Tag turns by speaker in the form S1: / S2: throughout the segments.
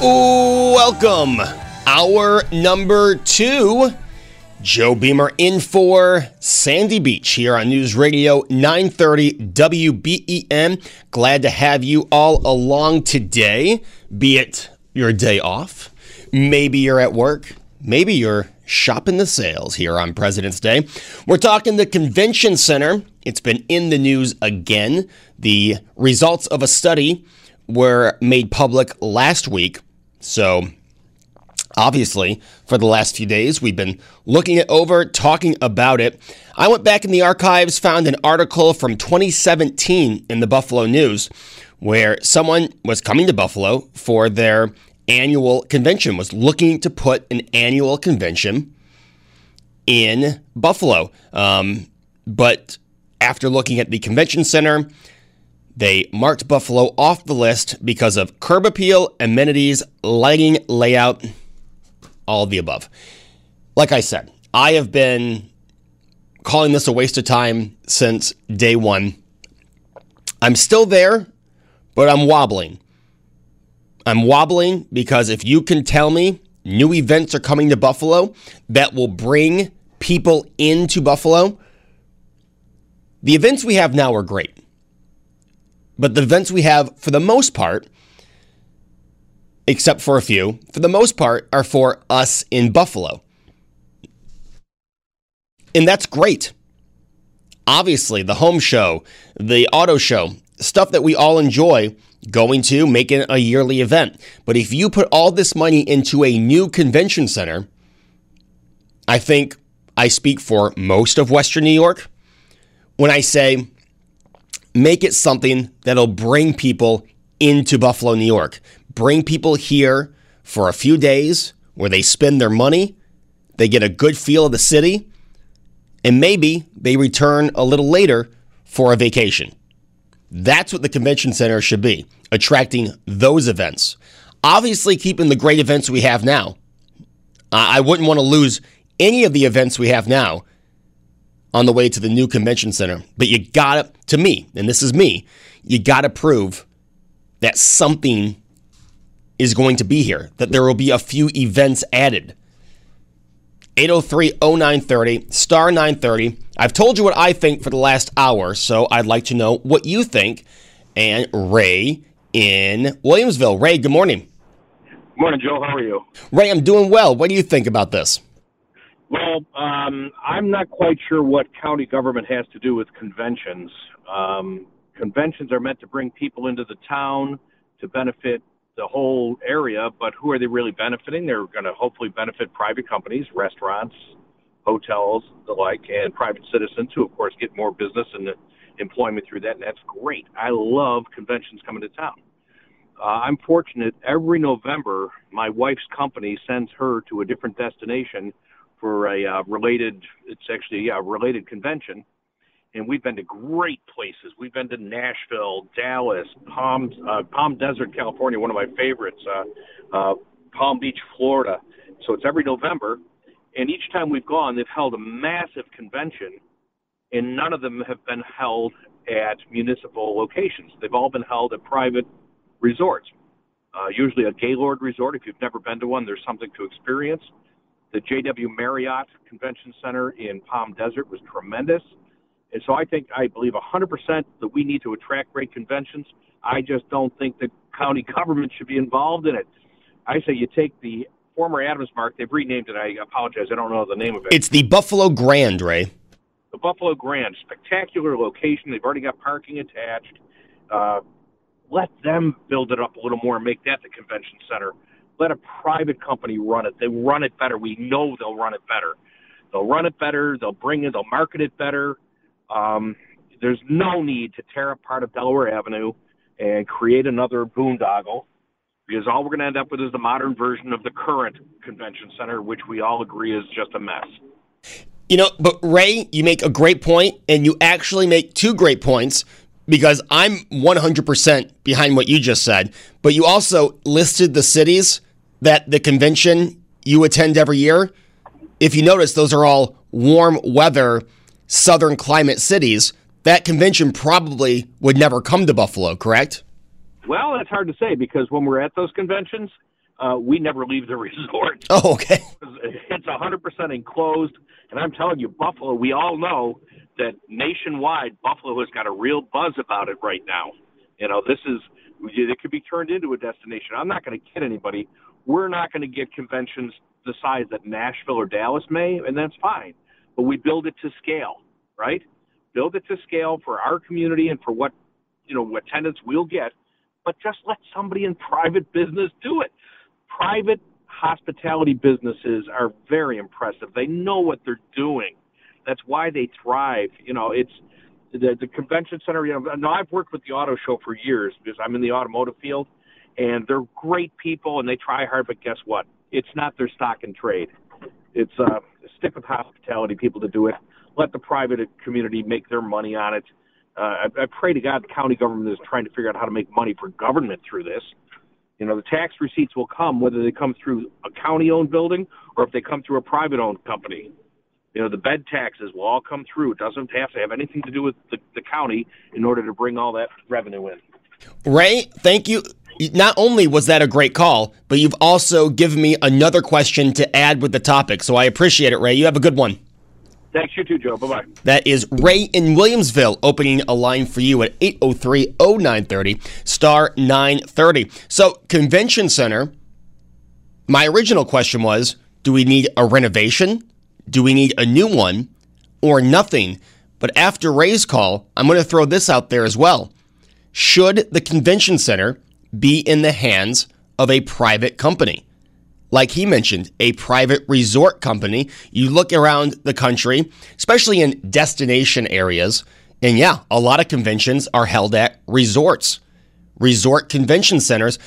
S1: Welcome. Hour number two. Joe Beamer in for Sandy Beach here on News Radio 930 WBEN. Glad to have you all along today, be it your day off, maybe you're at work, maybe you're shopping the sales here on President's Day. We're talking the convention center. It's been in the news again. The results of a study were made public last week so, obviously, for the last few days, we've been looking it over, talking about it. I went back in the archives, found an article from 2017 in the Buffalo News where someone was coming to Buffalo for their annual convention, was looking to put an annual convention in Buffalo. Um, but after looking at the convention center, they marked Buffalo off the list because of curb appeal, amenities, lighting, layout, all of the above. Like I said, I have been calling this a waste of time since day one. I'm still there, but I'm wobbling. I'm wobbling because if you can tell me new events are coming to Buffalo that will bring people into Buffalo, the events we have now are great. But the events we have, for the most part, except for a few, for the most part, are for us in Buffalo. And that's great. Obviously, the home show, the auto show, stuff that we all enjoy going to, making a yearly event. But if you put all this money into a new convention center, I think I speak for most of Western New York when I say make it something that'll bring people into Buffalo, New York. Bring people here for a few days where they spend their money, they get a good feel of the city, and maybe they return a little later for a vacation. That's what the convention center should be, attracting those events. Obviously, keeping the great events we have now. I wouldn't want to lose any of the events we have now on the way to the new convention center. But you gotta, to me, and this is me, you gotta prove that something is going to be here, that there will be a few events added. 803 0930, star 930. I've told you what I think for the last hour, so I'd like to know what you think. And Ray in Williamsville. Ray, good morning.
S2: Good morning, Joe. How are you?
S1: Ray, I'm doing well. What do you think about this?
S2: Well, um, I'm not quite sure what county government has to do with conventions. Um, conventions are meant to bring people into the town to benefit the whole area, but who are they really benefiting? They're going to hopefully benefit private companies, restaurants, hotels, the like, and private citizens who, of course, get more business and employment through that, and that's great. I love conventions coming to town. Uh, I'm fortunate every November, my wife's company sends her to a different destination for a uh, related. It's actually a related convention, and we've been to great places. We've been to Nashville, Dallas, Palm uh, Palm Desert, California, one of my favorites. Uh, uh, Palm Beach, Florida. So it's every November, And each time we've gone, they've held a massive convention, and none of them have been held at municipal locations. They've all been held at private resorts, uh, usually a Gaylord resort. If you've never been to one, there's something to experience. The JW Marriott Convention Center in Palm Desert was tremendous. And so I think, I believe 100% that we need to attract great conventions. I just don't think the county government should be involved in it. I say you take the former Adams Mark, they've renamed it. I apologize, I don't know the name of it.
S1: It's the Buffalo Grand, Ray.
S2: The Buffalo Grand, spectacular location. They've already got parking attached. Uh, let them build it up a little more and make that the convention center. Let a private company run it. They run it better. We know they'll run it better. They'll run it better. They'll bring it. They'll market it better. Um, there's no need to tear apart part of Delaware Avenue and create another boondoggle because all we're going to end up with is the modern version of the current convention center, which we all agree is just a mess.
S1: You know, but Ray, you make a great point, and you actually make two great points because I'm 100% behind what you just said. But you also listed the cities that the convention you attend every year. If you notice, those are all warm weather, southern climate cities. That convention probably would never come to Buffalo, correct?
S2: Well, that's hard to say because when we're at those conventions, uh, we never leave the resort.
S1: Oh, okay.
S2: It's 100% enclosed. And I'm telling you, Buffalo, we all know that nationwide, Buffalo has got a real buzz about it right now. You know, this is, it could be turned into a destination. I'm not going to kid anybody. We're not going to get conventions the size that Nashville or Dallas may, and that's fine. But we build it to scale, right? Build it to scale for our community and for what, you know, attendance we'll get. But just let somebody in private business do it. Private hospitality businesses are very impressive. They know what they're doing. That's why they thrive. You know, it's the, the convention center. You know, now I've worked with the auto show for years because I'm in the automotive field, and they're great people and they try hard. But guess what? It's not their stock and trade. It's uh, stick with hospitality people to do it. Let the private community make their money on it. Uh, I, I pray to God the county government is trying to figure out how to make money for government through this. You know, the tax receipts will come whether they come through a county-owned building or if they come through a private-owned company. You know, the bed taxes will all come through. It doesn't have to have anything to do with the, the county in order to bring all that revenue in.
S1: Ray, thank you. Not only was that a great call, but you've also given me another question to add with the topic. So I appreciate it, Ray. You have a good one.
S2: Thanks, you too, Joe. Bye bye.
S1: That is Ray in Williamsville opening a line for you at 803 0930, star 930. So, Convention Center, my original question was do we need a renovation? Do we need a new one? Or nothing? But after Ray's call, I'm going to throw this out there as well. Should the convention center be in the hands of a private company? Like he mentioned, a private resort company. You look around the country, especially in destination areas, and yeah, a lot of conventions are held at resorts, resort convention centers.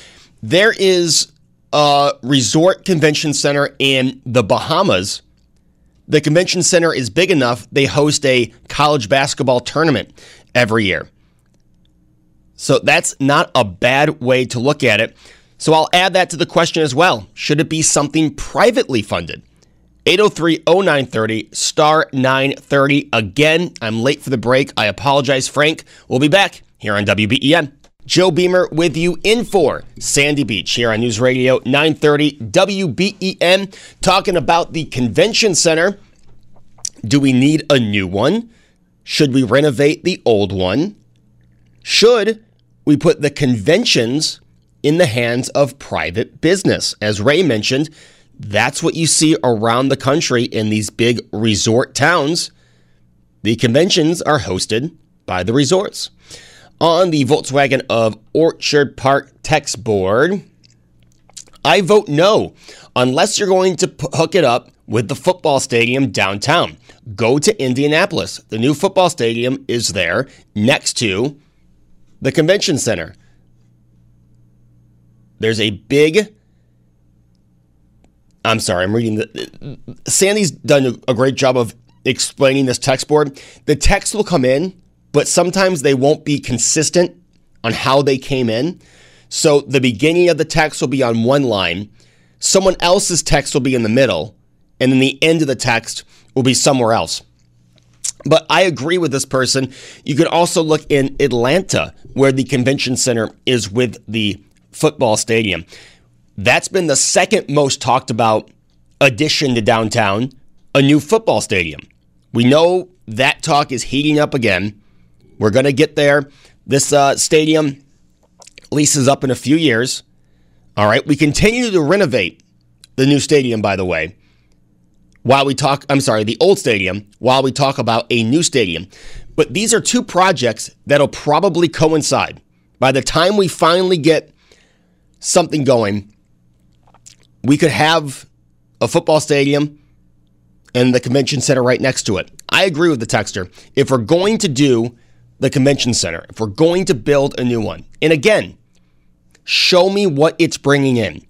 S1: There is a resort convention center in the Bahamas. The convention center is big enough, they host a college basketball tournament every year. So that's not a bad way to look at it. So I'll add that to the question as well. Should it be something privately funded? 803 0930, star 930. Again, I'm late for the break. I apologize, Frank. We'll be back here on WBEN. Joe Beamer with you in for Sandy Beach here on News Radio 930 WBEN, talking about the convention center. Do we need a new one? Should we renovate the old one? Should we put the conventions in the hands of private business? As Ray mentioned, that's what you see around the country in these big resort towns. The conventions are hosted by the resorts. On the Volkswagen of Orchard Park text board, I vote no, unless you're going to hook it up with the football stadium downtown. Go to Indianapolis. The new football stadium is there next to the convention center. There's a big. I'm sorry, I'm reading the. Sandy's done a great job of explaining this text board. The text will come in, but sometimes they won't be consistent on how they came in. So the beginning of the text will be on one line, someone else's text will be in the middle, and then the end of the text will be somewhere else. But I agree with this person. You could also look in Atlanta, where the convention center is with the football stadium. That's been the second most talked about addition to downtown, a new football stadium. We know that talk is heating up again. We're going to get there. This uh, stadium leases up in a few years. All right. We continue to renovate the new stadium, by the way while we talk, I'm sorry, the old stadium, while we talk about a new stadium. But these are two projects that'll probably coincide. By the time we finally get something going, we could have a football stadium and the convention center right next to it. I agree with the texter. If we're going to do the convention center, if we're going to build a new one, and again, show me what it's bringing in.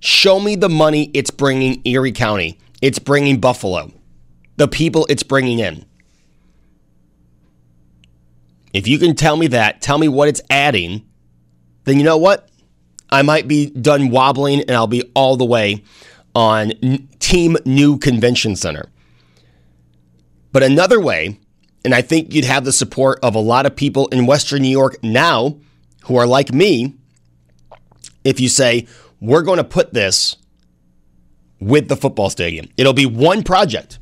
S1: Show me the money it's bringing Erie County it's bringing Buffalo, the people it's bringing in. If you can tell me that, tell me what it's adding, then you know what? I might be done wobbling and I'll be all the way on Team New Convention Center. But another way, and I think you'd have the support of a lot of people in Western New York now who are like me, if you say, we're going to put this with the football stadium. It'll be one project.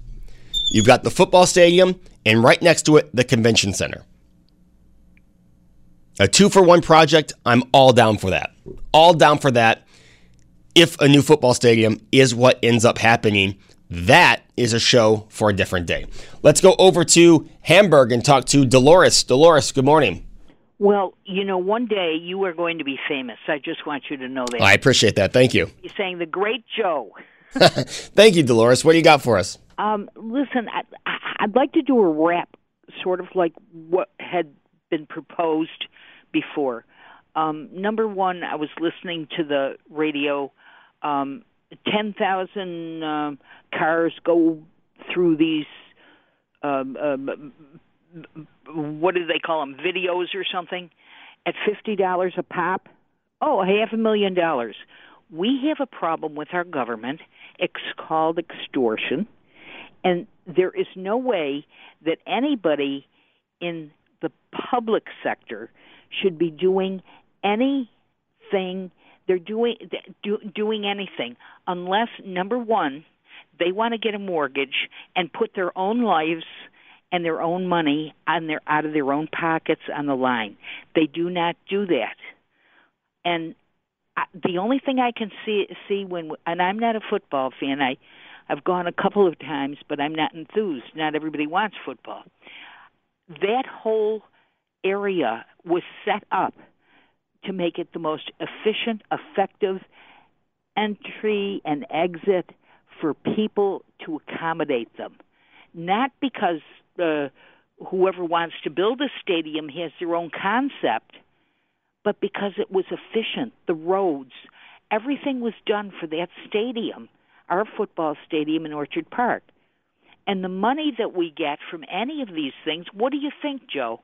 S1: You've got the football stadium, and right next to it, the convention center. A two for one project, I'm all down for that. All down for that. If a new football stadium is what ends up happening, that is a show for a different day. Let's go over to Hamburg and talk to Dolores. Dolores, good morning.
S3: Well, you know, one day you are going to be famous. I just want you to know that.
S1: I appreciate that. Thank you.
S3: You're saying the great Joe.
S1: Thank you, Dolores. What do you got for us?
S3: Um, listen, I, I'd like to do a wrap, sort of like what had been proposed before. Um, number one, I was listening to the radio. Um, Ten thousand um, cars go through these. Um, um, what do they call them? Videos or something? At fifty dollars a pop. Oh, half a million dollars. We have a problem with our government it's called extortion. And there is no way that anybody in the public sector should be doing anything they're doing do, doing anything unless number 1 they want to get a mortgage and put their own lives and their own money on their out of their own pockets on the line. They do not do that. And the only thing I can see see when and I'm not a football fan. I I've gone a couple of times, but I'm not enthused. Not everybody wants football. That whole area was set up to make it the most efficient, effective entry and exit for people to accommodate them. Not because uh, whoever wants to build a stadium has their own concept but because it was efficient, the roads, everything was done for that stadium, our football stadium in Orchard Park. And the money that we get from any of these things, what do you think, Joe?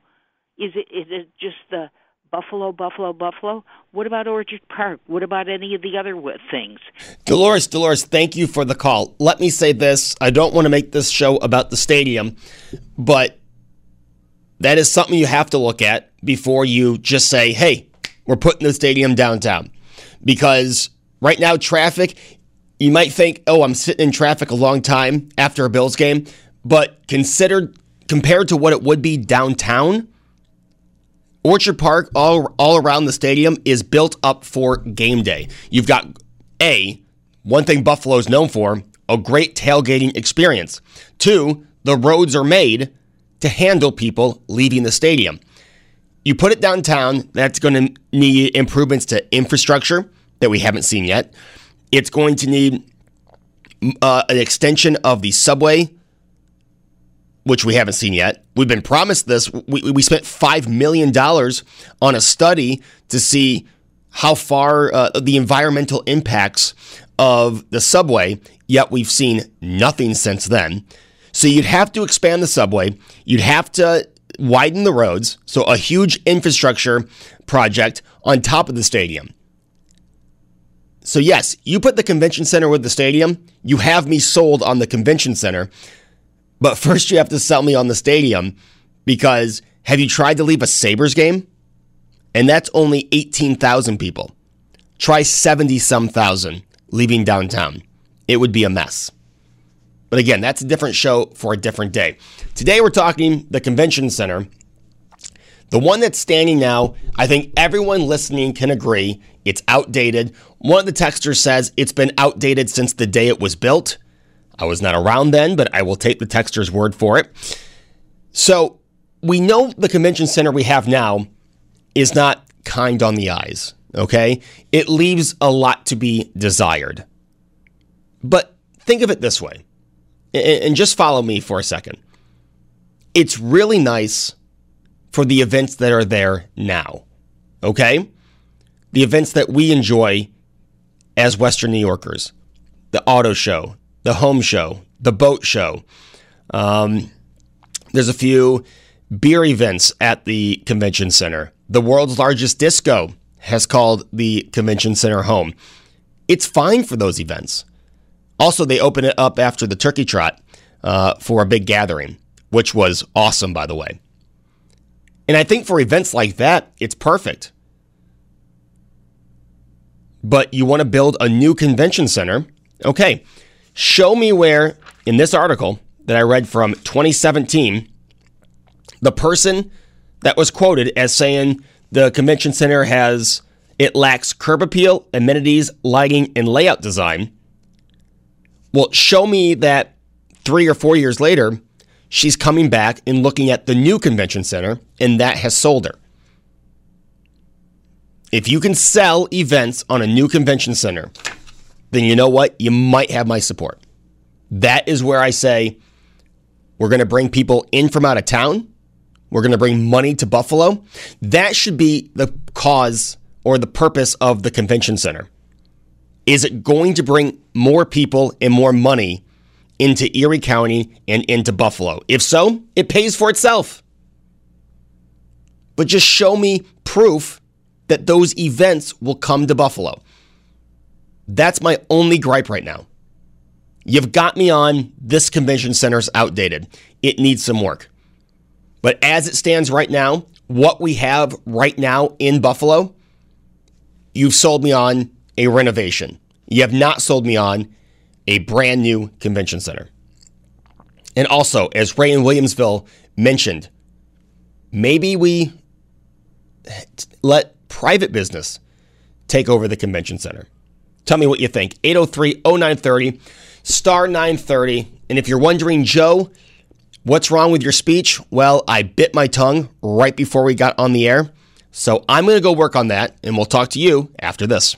S3: Is it is it just the Buffalo, Buffalo, Buffalo? What about Orchard Park? What about any of the other things?
S1: Dolores, Dolores, thank you for the call. Let me say this. I don't want to make this show about the stadium, but that is something you have to look at before you just say, hey, we're putting the stadium downtown. Because right now, traffic, you might think, oh, I'm sitting in traffic a long time after a Bills game. But considered compared to what it would be downtown, Orchard Park, all, all around the stadium, is built up for game day. You've got A, one thing Buffalo is known for, a great tailgating experience. Two, the roads are made to handle people leaving the stadium. You put it downtown, that's going to need improvements to infrastructure that we haven't seen yet. It's going to need uh, an extension of the subway, which we haven't seen yet. We've been promised this. We, we spent $5 million on a study to see how far uh, the environmental impacts of the subway, yet we've seen nothing since then. So you'd have to expand the subway. You'd have to widen the roads, so a huge infrastructure project on top of the stadium. So, yes, you put the convention center with the stadium, you have me sold on the convention center. But first, you have to sell me on the stadium because have you tried to leave a Sabres game? And that's only 18,000 people. Try 70 some thousand leaving downtown. It would be a mess. But again, that's a different show for a different day. Today, we're talking the convention center. The one that's standing now, I think everyone listening can agree it's outdated. One of the texters says it's been outdated since the day it was built. I was not around then, but I will take the texter's word for it. So we know the convention center we have now is not kind on the eyes, okay? It leaves a lot to be desired. But think of it this way, and just follow me for a second. It's really nice for the events that are there now, okay? The events that we enjoy as Western New Yorkers the auto show, the home show, the boat show. Um, there's a few beer events at the convention center. The world's largest disco has called the convention center home. It's fine for those events. Also, they open it up after the turkey trot uh, for a big gathering, which was awesome, by the way. And I think for events like that, it's perfect. But you want to build a new convention center? Okay, show me where in this article that I read from 2017, the person that was quoted as saying the convention center has it lacks curb appeal, amenities, lighting, and layout design. Well, show me that three or four years later, she's coming back and looking at the new convention center, and that has sold her. If you can sell events on a new convention center, then you know what? You might have my support. That is where I say we're going to bring people in from out of town. We're going to bring money to Buffalo. That should be the cause or the purpose of the convention center. Is it going to bring more people and more money into Erie County and into Buffalo? If so, it pays for itself. But just show me proof that those events will come to Buffalo. That's my only gripe right now. You've got me on this convention center's outdated. It needs some work. But as it stands right now, what we have right now in Buffalo, you've sold me on a renovation. You have not sold me on a brand new convention center. And also, as Ray in Williamsville mentioned, maybe we let private business take over the convention center. Tell me what you think. 803 0930, star 930. And if you're wondering, Joe, what's wrong with your speech? Well, I bit my tongue right before we got on the air. So I'm going to go work on that, and we'll talk to you after this.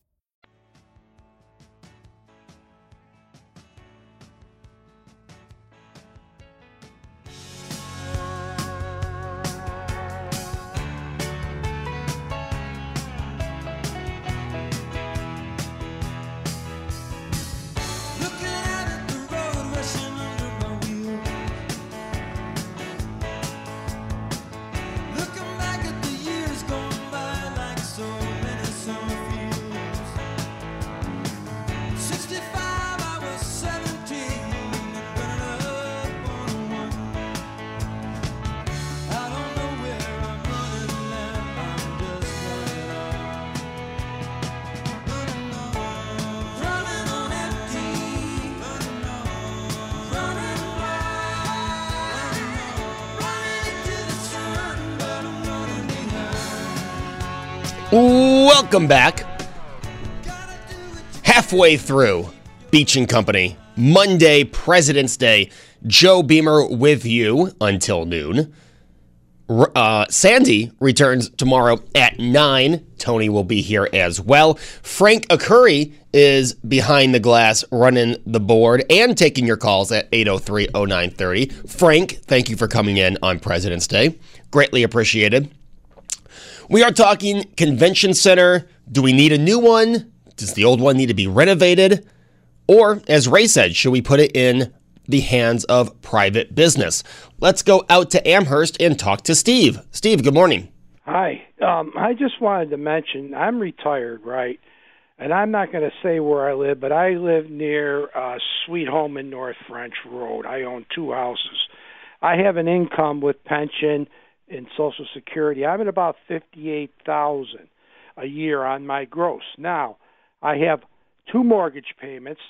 S1: Welcome back. Halfway through Beach and Company, Monday, President's Day. Joe Beamer with you until noon. Uh, Sandy returns tomorrow at 9. Tony will be here as well. Frank Akuri is behind the glass running the board and taking your calls at 803 0930. Frank, thank you for coming in on President's Day. Greatly appreciated. We are talking convention center. Do we need a new one? Does the old one need to be renovated? Or, as Ray said, should we put it in the hands of private business? Let's go out to Amherst and talk to Steve. Steve, good morning.
S4: Hi. Um, I just wanted to mention I'm retired, right? And I'm not going to say where I live, but I live near uh, Sweet Home in North French Road. I own two houses. I have an income with pension in Social Security. I'm at about fifty-eight thousand a year on my gross. Now, I have two mortgage payments.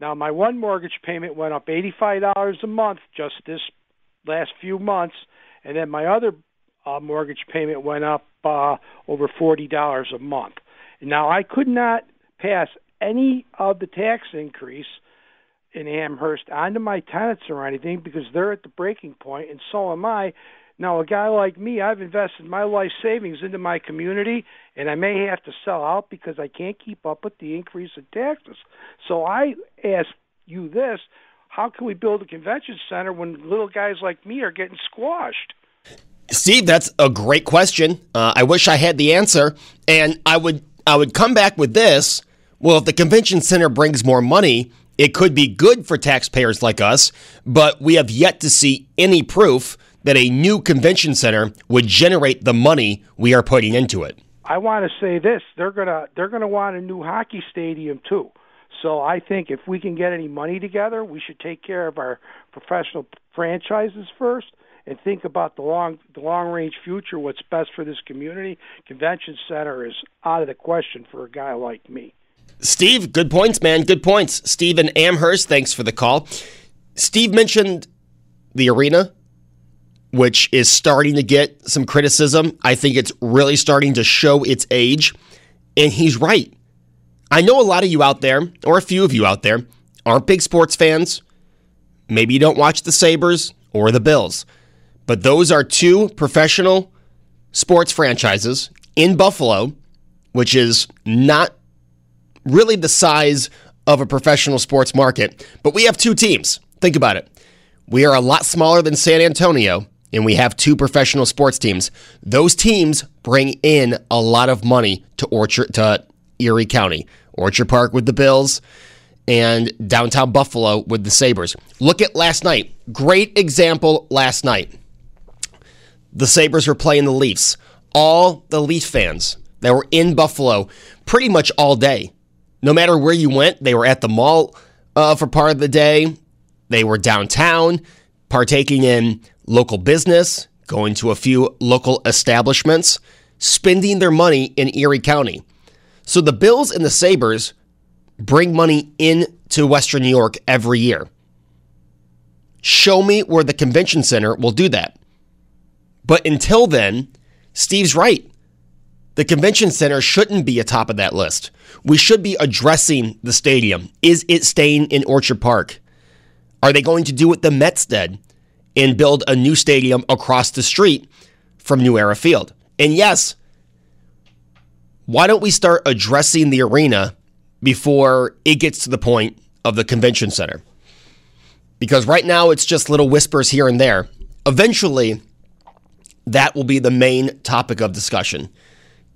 S4: Now, my one mortgage payment went up eighty-five dollars a month just this last few months, and then my other uh, mortgage payment went up uh, over forty dollars a month. Now, I could not pass any of the tax increase in Amherst onto my tenants or anything because they're at the breaking point, and so am I. Now, a guy like me, I've invested my life savings into my community, and I may have to sell out because I can't keep up with the increase in taxes. So I ask you this how can we build a convention center when little guys like me are getting squashed?
S1: Steve, that's a great question. Uh, I wish I had the answer, and I would I would come back with this. Well, if the convention center brings more money, it could be good for taxpayers like us, but we have yet to see any proof that a new convention center would generate the money we are putting into it.
S4: I want to say this: they're gonna they're gonna want a new hockey stadium too. So I think if we can get any money together, we should take care of our professional franchises first and think about the long the long range future. What's best for this community? Convention center is out of the question for a guy like me.
S1: Steve, good points, man. Good points. Steve and Amherst, thanks for the call. Steve mentioned the arena which is starting to get some criticism. I think it's really starting to show its age. And he's right. I know a lot of you out there, or a few of you out there, aren't big sports fans. Maybe you don't watch the Sabres or the Bills. But those are two professional sports franchises in Buffalo, which is not really the size of a professional sports market. But we have two teams. Think about it. We are a lot smaller than San Antonio, and we have two professional sports teams. Those teams bring in a lot of money to Orchard to Erie County. Orchard Park with the Bills and downtown Buffalo with the Sabres. Look at last night. Great example last night. The Sabres were playing the Leafs. All the Leaf fans that were in Buffalo pretty much all day. No matter where you went, they were at the mall uh, for part of the day. They were downtown partaking in local business, going to a few local establishments, spending their money in Erie County. So the Bills and the Sabres bring money into Western New York every year. Show me where the convention center will do that. But until then, Steve's right. The convention center shouldn't be atop of that list. We should be addressing the stadium. Is it staying in Orchard Park? Are they going to do what the Mets did and build a new stadium across the street from New Era Field. And yes, why don't we start addressing the arena before it gets to the point of the convention center? Because right now it's just little whispers here and there. Eventually, that will be the main topic of discussion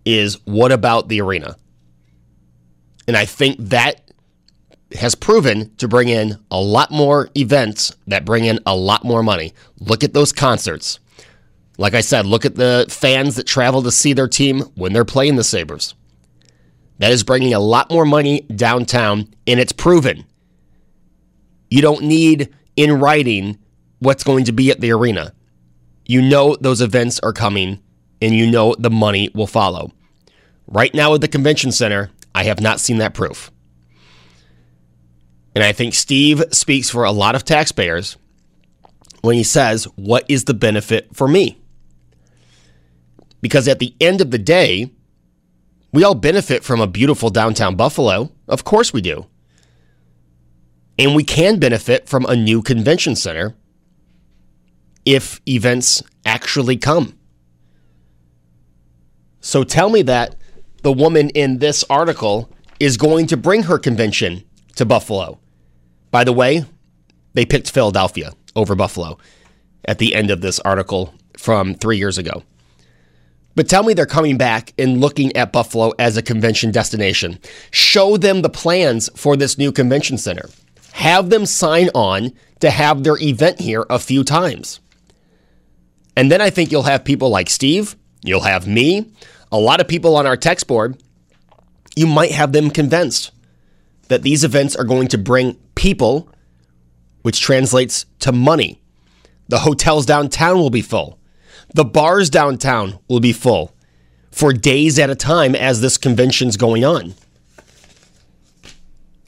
S1: is what about the arena? And I think that has proven to bring in a lot more events that bring in a lot more money. Look at those concerts. Like I said, look at the fans that travel to see their team when they're playing the Sabres. That is bringing a lot more money downtown, and it's proven. You don't need in writing what's going to be at the arena. You know those events are coming, and you know the money will follow. Right now at the convention center, I have not seen that proof. And I think Steve speaks for a lot of taxpayers when he says, What is the benefit for me? Because at the end of the day, We all benefit from a beautiful downtown Buffalo. Of course we do. And we can benefit from a new convention center if events actually come. So tell me that the woman in this article is going to bring her convention to Buffalo. By the way, they picked Philadelphia over Buffalo at the end of this article from three years ago. But tell me they're coming back and looking at Buffalo as a convention destination. Show them the plans for this new convention center. Have them sign on to have their event here a few times. And then I think you'll have people like Steve, you'll have me, a lot of people on our text board. You might have them convinced that these events are going to bring people, which translates to money. The hotels downtown will be full. The bars downtown will be full for days at a time as this convention's going on.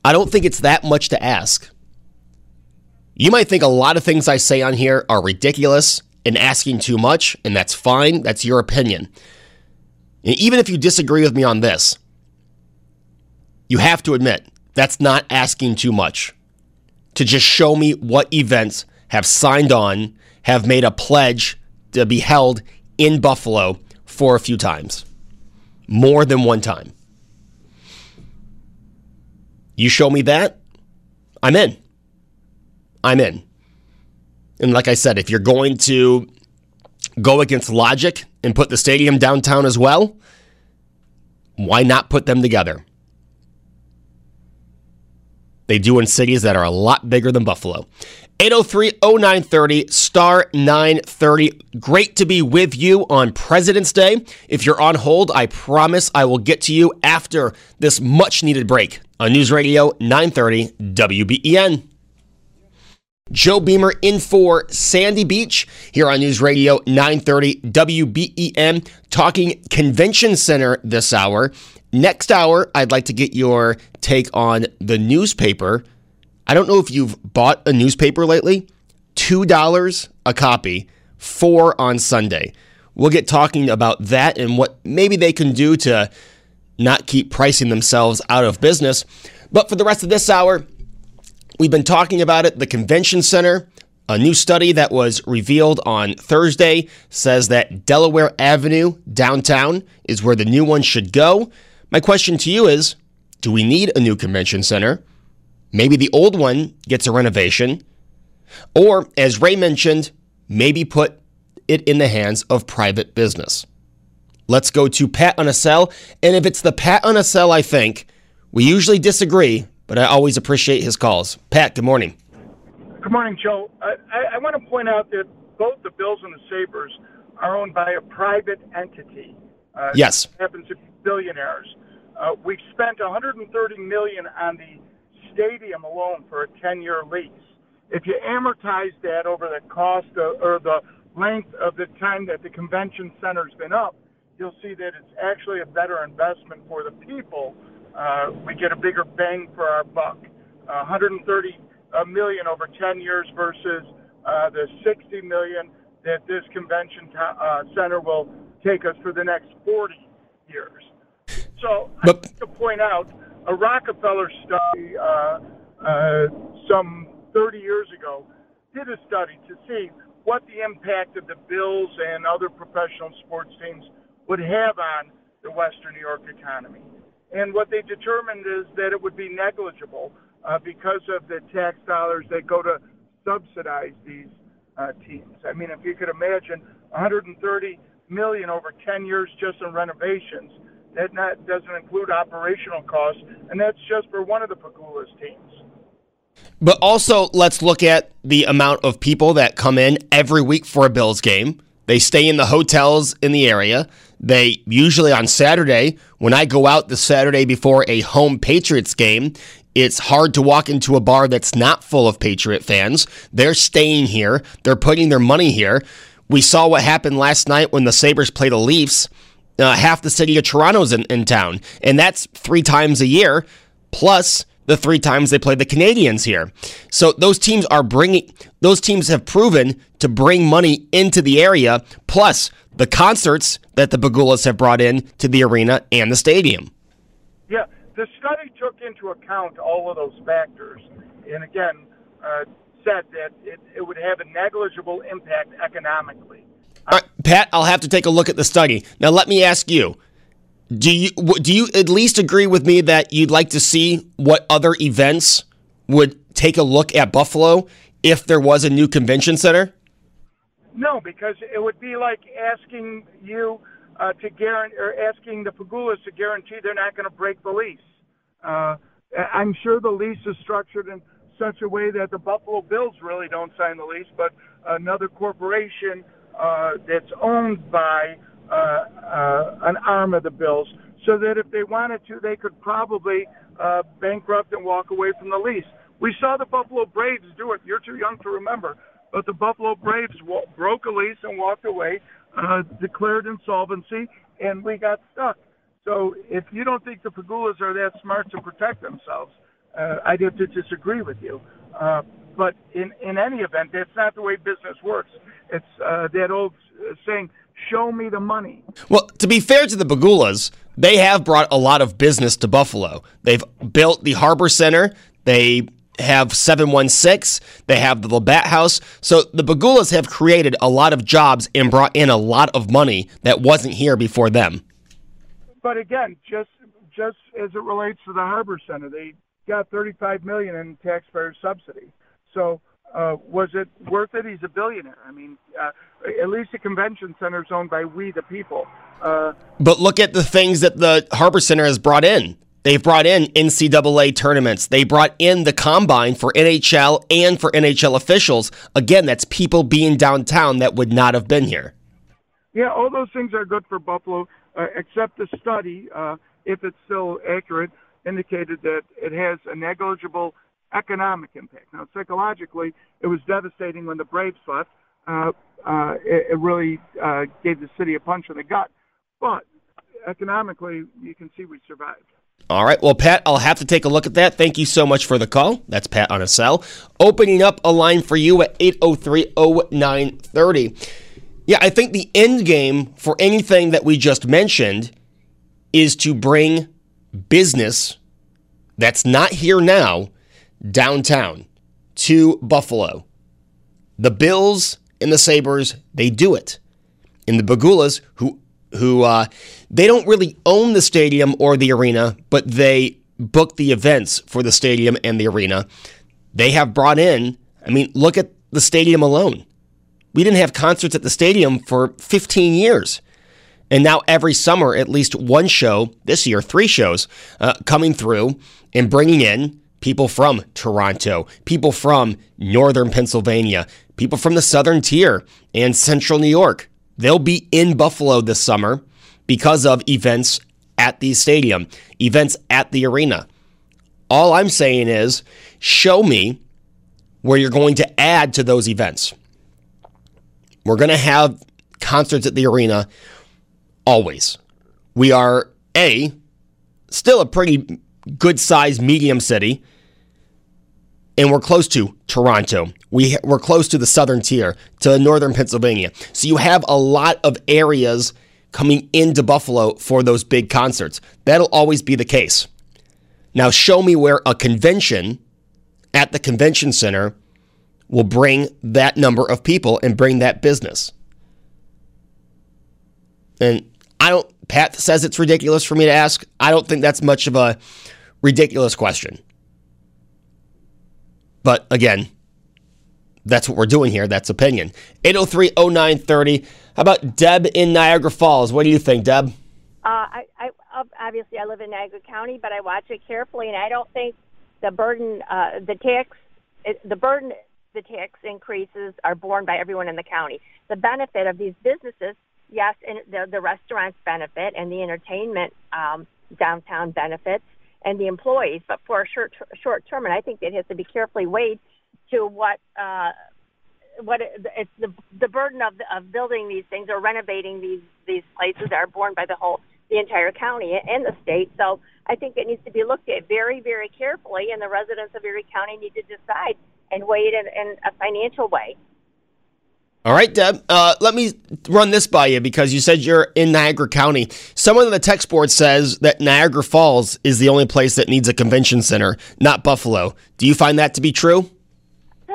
S1: I don't think it's that much to ask. You might think a lot of things I say on here are ridiculous and asking too much, and that's fine. That's your opinion. And even if you disagree with me on this, you have to admit that's not asking too much to just show me what events have signed on, have made a pledge to be held in Buffalo for a few times, more than one time. You show me that, I'm in. I'm in. And like I said, if you're going to go against logic and put the stadium downtown as well, why not put them together? They do in cities that are a lot bigger than Buffalo. 803 0930 star 930. Great to be with you on President's Day. If you're on hold, I promise I will get to you after this much needed break on News Radio 930 WBEN. Joe Beamer in for Sandy Beach here on News Radio 930 WBEN, talking Convention Center this hour. Next hour, I'd like to get your take on the newspaper. I don't know if you've bought a newspaper lately. $2 a copy, four on Sunday. We'll get talking about that and what maybe they can do to not keep pricing themselves out of business. But for the rest of this hour, we've been talking about it. The convention center, a new study that was revealed on Thursday says that Delaware Avenue downtown is where the new one should go. My question to you is do we need a new convention center? Maybe the old one gets a renovation. Or, as Ray mentioned, maybe put it in the hands of private business. Let's go to Pat on a cell. And if it's the Pat on a cell, I think, we usually disagree, but I always appreciate his calls. Pat, good morning.
S5: Good morning, Joe. I, I, I want to point out that both the Bills and the Sabres are owned by a private entity.
S1: Uh, yes.
S5: Happens to be billionaires. Uh, we've spent 130 million on the stadium alone for a 10-year lease. If you amortize that over the cost of, or the length of the time that the convention center's been up, you'll see that it's actually a better investment for the people. Uh, we get a bigger bang for our buck. Uh, 130 uh, over 10 years versus uh, the 60 million that this convention uh, center will take us for the next 40 years. So but, I to point out a Rockefeller study uh, uh, some 30 years ago did a study to see what the impact of the Bills and other professional sports teams would have on the Western New York economy. And what they determined is that it would be negligible uh, because of the tax dollars that go to subsidize these uh, teams. I mean, if you could imagine 130 million over 10 years just in renovations, that not, doesn't include operational costs, and that's just for one of the Pegulas teams.
S1: But also, let's look at the amount of people that come in every week for a Bills game. They stay in the hotels in the area. They usually on Saturday, when I go out the Saturday before a home Patriots game, it's hard to walk into a bar that's not full of Patriot fans. They're staying here, they're putting their money here. We saw what happened last night when the Sabres played the Leafs uh, half the city of Toronto's in, in town, and that's three times a year. Plus, the three times they played the Canadiens here. So those teams are bringing, those teams have proven to bring money into the area, plus the concerts that the Pegulas have brought in to the arena and the stadium.
S5: Yeah, the study took into account all of those factors, and again, uh, said that it, it would have a negligible impact economically.
S1: All right, Pat, I'll have to take a look at the study. Now, let me ask you do you do you at least agree with me that you'd like to see what other events would take a look at Buffalo if there was a new convention center?
S5: No, because it would be like asking you uh, to guarantee or asking the Pegulas to guarantee they're not going to break the lease. Uh, I'm sure the lease is structured in such a way that the Buffalo Bills really don't sign the lease, but another corporation uh, that's owned by uh, uh, an arm of the Bills, so that if they wanted to, they could probably uh, bankrupt and walk away from the lease. We saw the Buffalo Braves do it. You're too young to remember, but the Buffalo Braves w- broke a lease and walked away, uh, declared insolvency, and we got stuck. So if you don't think the Pegulas are that smart to protect themselves, uh, I'd have to disagree with you. Uh, but in, in any event, that's not the way business works. It's uh, that old saying, show me the money.
S1: Well, to be fair to the Pegulas, they have brought a lot of business to Buffalo. They've built the Harbor Center. They have 716. They have the Labatt House. So the Pegulas have created a lot of jobs and brought in a lot of money that wasn't here before them.
S5: But again, just just as it relates to the Harbor Center, they got 35 million in taxpayer subsidy. So uh, was it worth it? He's a billionaire. I mean, uh, at least the convention center is owned by we the people. Uh,
S1: but look at the things that the Harbor Center has brought in. They've brought in NCAA tournaments. They brought in the combine for NHL and for NHL officials. Again, that's people being downtown that would not have been here.
S5: Yeah, all those things are good for Buffalo, uh, except the study, uh, if it's still accurate, indicated that it has a negligible economic impact. Now, psychologically, it was devastating when the Braves left. Uh, uh, it, it really uh, gave the city a punch in the gut. But economically, you can see we survived.
S1: All right. Well, Pat, I'll have to take a look at that. Thank you so much for the call. That's Pat on a cell. Opening up a line for you at 803 0930. Yeah, I think the end game for anything that we just mentioned is to bring business that's not here now downtown to Buffalo. The Bills and the Sabres, they do it. And the Pegulas, who who uh, they don't really own the stadium or the arena, but they book the events for the stadium and the arena. They have brought in, I mean, look at the stadium alone. We didn't have concerts at the stadium for 15 years. And now every summer, at least one show, this year, three shows, uh, coming through and bringing in people from Toronto, people from northern Pennsylvania, people from the southern tier and central New York. They'll be in Buffalo this summer because of events at the stadium, events at the arena. All I'm saying is show me where you're going to add to those events. We're going to have concerts at the arena always. We are A, still a pretty good sized medium city, and we're close to Toronto. We, we're close to the southern tier, to northern Pennsylvania. So you have a lot of areas coming into Buffalo for those big concerts. That'll always be the case. Now, show me where a convention at the convention center will bring that number of people and bring that business. And I don't, Pat says it's ridiculous for me to ask. I don't think that's much of a ridiculous question. But again, that's what we're doing here. That's opinion. 803 0930. How about Deb in Niagara Falls? What do you think, Deb?
S6: Uh, I, I obviously I live in Niagara County, but I watch it carefully, and I don't think the burden, uh, the tax, the burden, the tax increases are borne by everyone in the county. The benefit of these businesses, yes, and the, the restaurants benefit, and the entertainment um, downtown benefits, and the employees. But for a short short term, and I think it has to be carefully weighed to what uh, what it, it's the the burden of of building these things or renovating these these places are borne by the whole the entire county and the state. So I think it needs to be looked at very, very carefully, and the residents of Erie County need to decide and weigh it in, in a financial way.
S1: All right, Deb. Uh, let me run this by you because you said you're in Niagara County. Someone on the text board says that Niagara Falls is the only place that needs a convention center, not Buffalo. Do you find that to be true?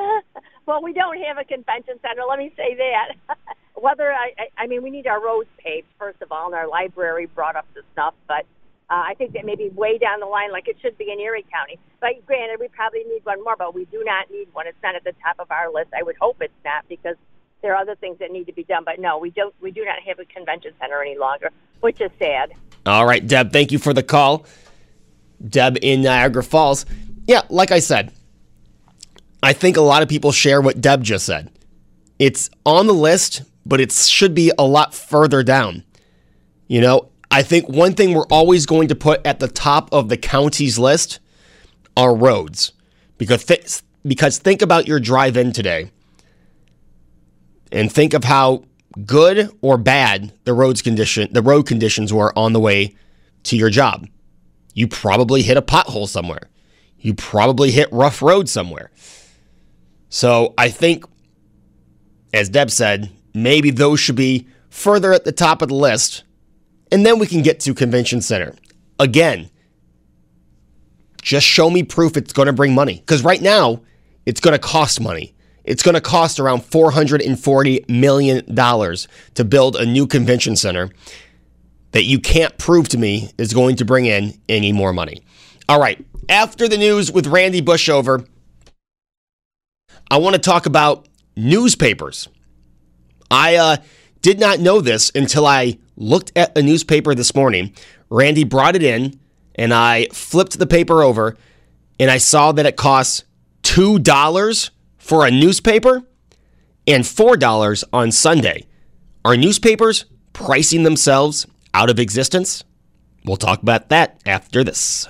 S6: well, we don't have a convention center. Let me say that. Whether I, I mean, we need our roads paved first of all, and our library brought up the stuff, but. Uh, I think that maybe way down the line, like it should be in Erie County. But granted, we probably need one more, but we do not need one. It's not at the top of our list. I would hope it's not because there are other things that need to be done. But no, we don't. We do not have a convention center any longer, which is sad.
S1: All right, Deb. Thank you for the call, Deb in Niagara Falls. Yeah, like I said, I think a lot of people share what Deb just said. It's on the list, but it should be a lot further down. You know, I think one thing we're always going to put at the top of the county's list are roads. Because, th- because think about your drive in today and think of how good or bad the roads condition the road conditions were on the way to your job. You probably hit a pothole somewhere. You probably hit rough road somewhere. So I think, as Deb said, maybe those should be further at the top of the list. And then we can get to convention center. Again, just show me proof it's going to bring money. Because right now, it's going to cost money. It's going to cost around $440 million to build a new convention center that you can't prove to me is going to bring in any more money. All right, after the news with Randy Bushover, I want to talk about newspapers. I uh, did not know this until I looked at a newspaper this morning. Randy brought it in, and I flipped the paper over, and I saw that it costs $2 for a newspaper and $4 on Sunday. Are newspapers pricing themselves out of existence? We'll talk about that after this.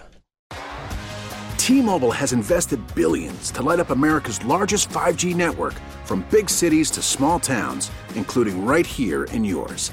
S7: T-Mobile has invested billions to light up America's largest 5G network from big cities to small towns, including right here in yours.